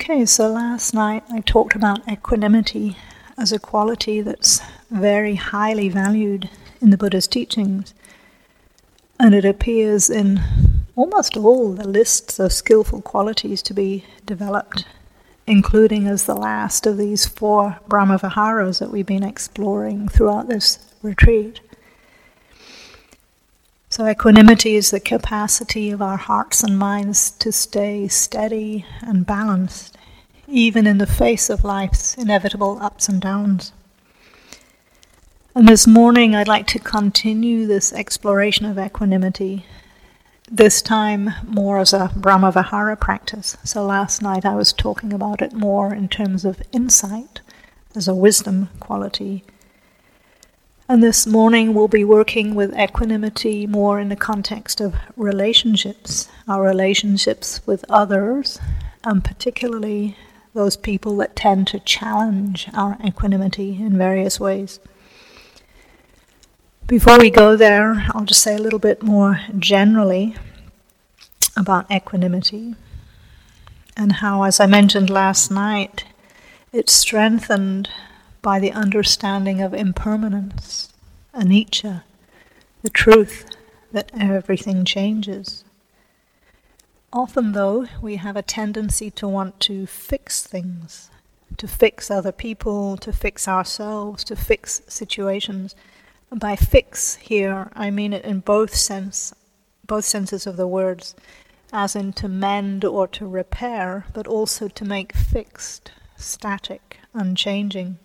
Okay, so last night I talked about equanimity as a quality that's very highly valued in the Buddha's teachings, and it appears in almost all the lists of skillful qualities to be developed, including as the last of these four Brahmaviharas that we've been exploring throughout this retreat. So, equanimity is the capacity of our hearts and minds to stay steady and balanced, even in the face of life's inevitable ups and downs. And this morning, I'd like to continue this exploration of equanimity, this time more as a Brahmavihara practice. So, last night I was talking about it more in terms of insight as a wisdom quality and this morning we'll be working with equanimity more in the context of relationships, our relationships with others, and particularly those people that tend to challenge our equanimity in various ways. Before we go there, I'll just say a little bit more generally about equanimity and how, as I mentioned last night, it's strengthened by the understanding of impermanence, anicca, the truth that everything changes. Often, though, we have a tendency to want to fix things, to fix other people, to fix ourselves, to fix situations. By fix here, I mean it in both sense, both senses of the words, as in to mend or to repair, but also to make fixed, static, unchanging.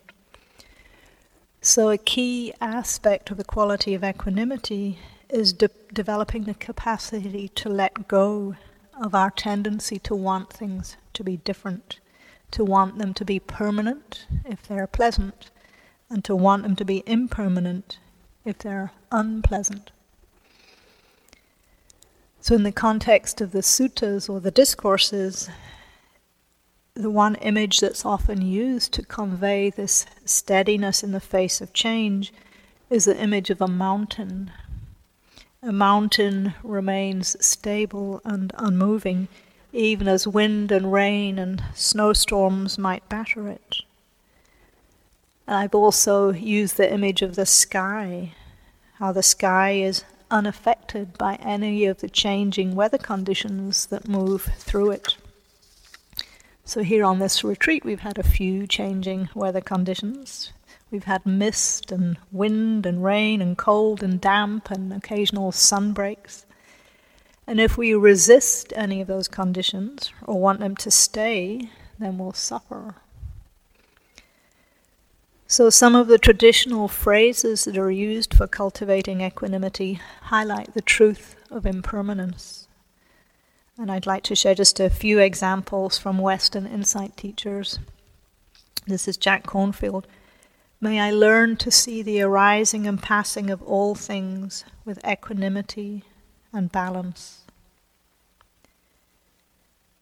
So, a key aspect of the quality of equanimity is de- developing the capacity to let go of our tendency to want things to be different, to want them to be permanent if they're pleasant, and to want them to be impermanent if they're unpleasant. So, in the context of the suttas or the discourses, the one image that's often used to convey this steadiness in the face of change is the image of a mountain. A mountain remains stable and unmoving, even as wind and rain and snowstorms might batter it. And I've also used the image of the sky, how the sky is unaffected by any of the changing weather conditions that move through it. So, here on this retreat, we've had a few changing weather conditions. We've had mist and wind and rain and cold and damp and occasional sun breaks. And if we resist any of those conditions or want them to stay, then we'll suffer. So, some of the traditional phrases that are used for cultivating equanimity highlight the truth of impermanence. And I'd like to share just a few examples from Western insight teachers. This is Jack Kornfield. May I learn to see the arising and passing of all things with equanimity and balance.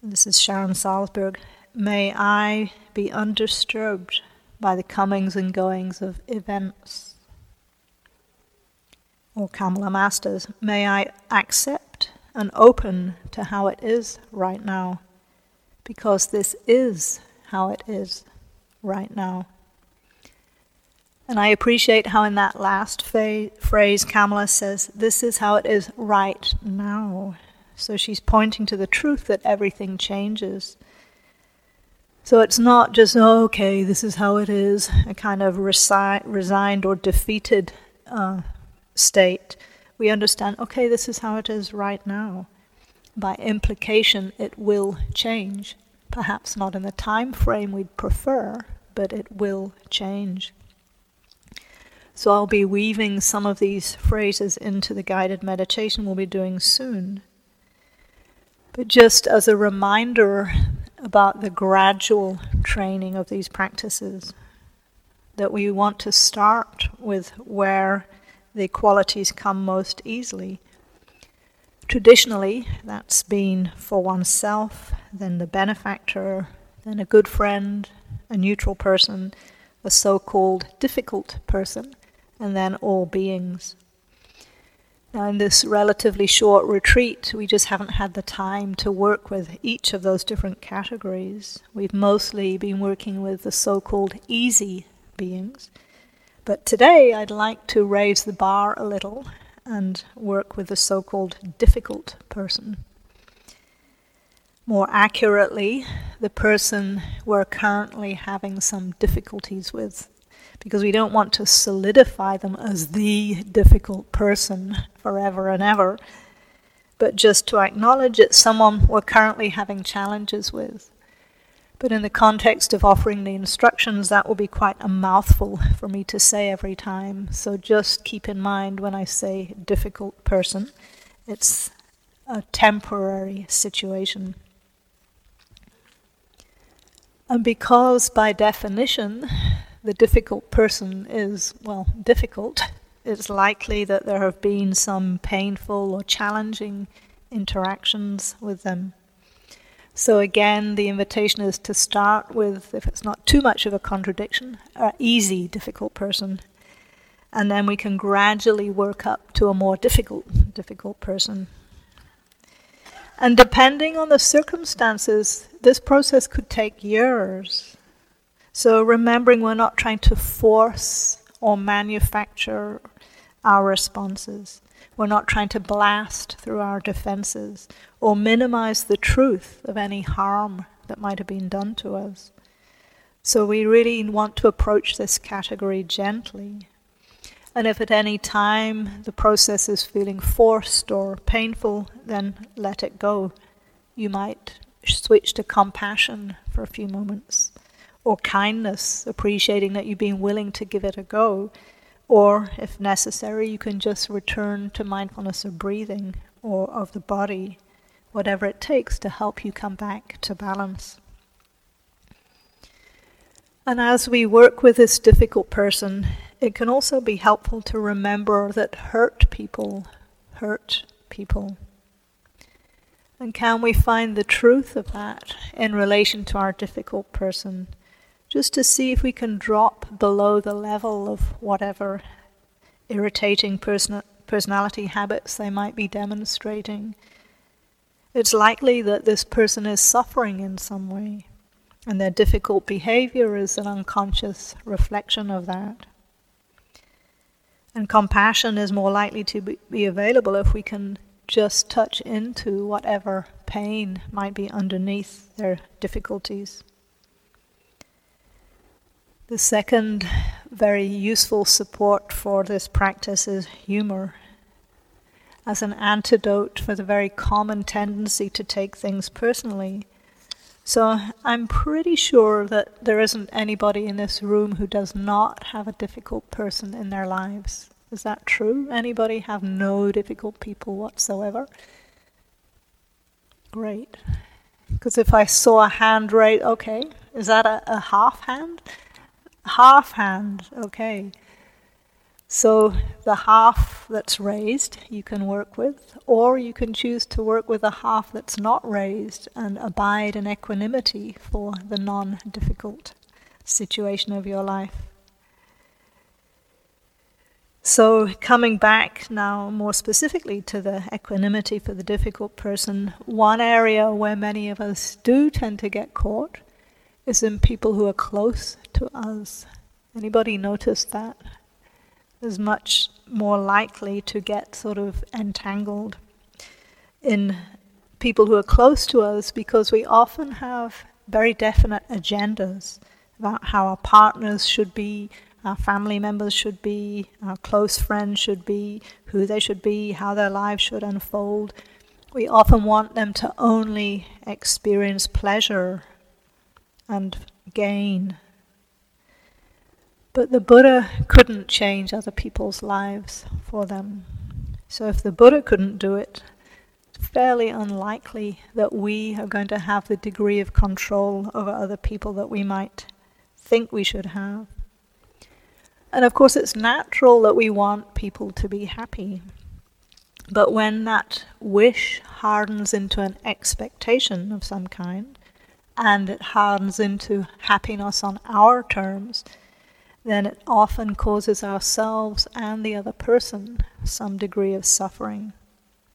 This is Sharon Salzberg. May I be undisturbed by the comings and goings of events. Or Kamala Masters. May I accept and open to how it is right now, because this is how it is right now. And I appreciate how, in that last fa- phrase, Kamala says, This is how it is right now. So she's pointing to the truth that everything changes. So it's not just, oh, okay, this is how it is, a kind of resi- resigned or defeated uh, state we understand, okay, this is how it is right now. By implication, it will change. Perhaps not in the time frame we'd prefer, but it will change. So I'll be weaving some of these phrases into the guided meditation we'll be doing soon. But just as a reminder about the gradual training of these practices, that we want to start with where the qualities come most easily. Traditionally, that's been for oneself, then the benefactor, then a good friend, a neutral person, a so called difficult person, and then all beings. Now, in this relatively short retreat, we just haven't had the time to work with each of those different categories. We've mostly been working with the so called easy beings. But today, I'd like to raise the bar a little and work with the so called difficult person. More accurately, the person we're currently having some difficulties with because we don't want to solidify them as the difficult person forever and ever, but just to acknowledge it's someone we're currently having challenges with. But in the context of offering the instructions, that will be quite a mouthful for me to say every time. So just keep in mind when I say difficult person, it's a temporary situation. And because, by definition, the difficult person is, well, difficult, it's likely that there have been some painful or challenging interactions with them. So, again, the invitation is to start with, if it's not too much of a contradiction, an easy, difficult person. And then we can gradually work up to a more difficult, difficult person. And depending on the circumstances, this process could take years. So remembering we're not trying to force or manufacture our responses. We're not trying to blast through our defenses or minimize the truth of any harm that might have been done to us. So we really want to approach this category gently. And if at any time the process is feeling forced or painful, then let it go. You might switch to compassion for a few moments or kindness, appreciating that you've been willing to give it a go. Or, if necessary, you can just return to mindfulness of breathing or of the body, whatever it takes to help you come back to balance. And as we work with this difficult person, it can also be helpful to remember that hurt people hurt people. And can we find the truth of that in relation to our difficult person? Just to see if we can drop below the level of whatever irritating person- personality habits they might be demonstrating. It's likely that this person is suffering in some way, and their difficult behavior is an unconscious reflection of that. And compassion is more likely to be available if we can just touch into whatever pain might be underneath their difficulties. The second very useful support for this practice is humor as an antidote for the very common tendency to take things personally. So I'm pretty sure that there isn't anybody in this room who does not have a difficult person in their lives. Is that true? Anybody have no difficult people whatsoever? Great. Because if I saw a hand right, okay, is that a, a half hand? Half hand, okay. So the half that's raised you can work with, or you can choose to work with a half that's not raised and abide in equanimity for the non difficult situation of your life. So, coming back now more specifically to the equanimity for the difficult person, one area where many of us do tend to get caught is in people who are close to us. Anybody notice that? Is much more likely to get sort of entangled in people who are close to us because we often have very definite agendas about how our partners should be, our family members should be, our close friends should be, who they should be, how their lives should unfold. We often want them to only experience pleasure and gain. But the Buddha couldn't change other people's lives for them. So if the Buddha couldn't do it, it's fairly unlikely that we are going to have the degree of control over other people that we might think we should have. And of course, it's natural that we want people to be happy. But when that wish hardens into an expectation of some kind, and it hardens into happiness on our terms, then it often causes ourselves and the other person some degree of suffering.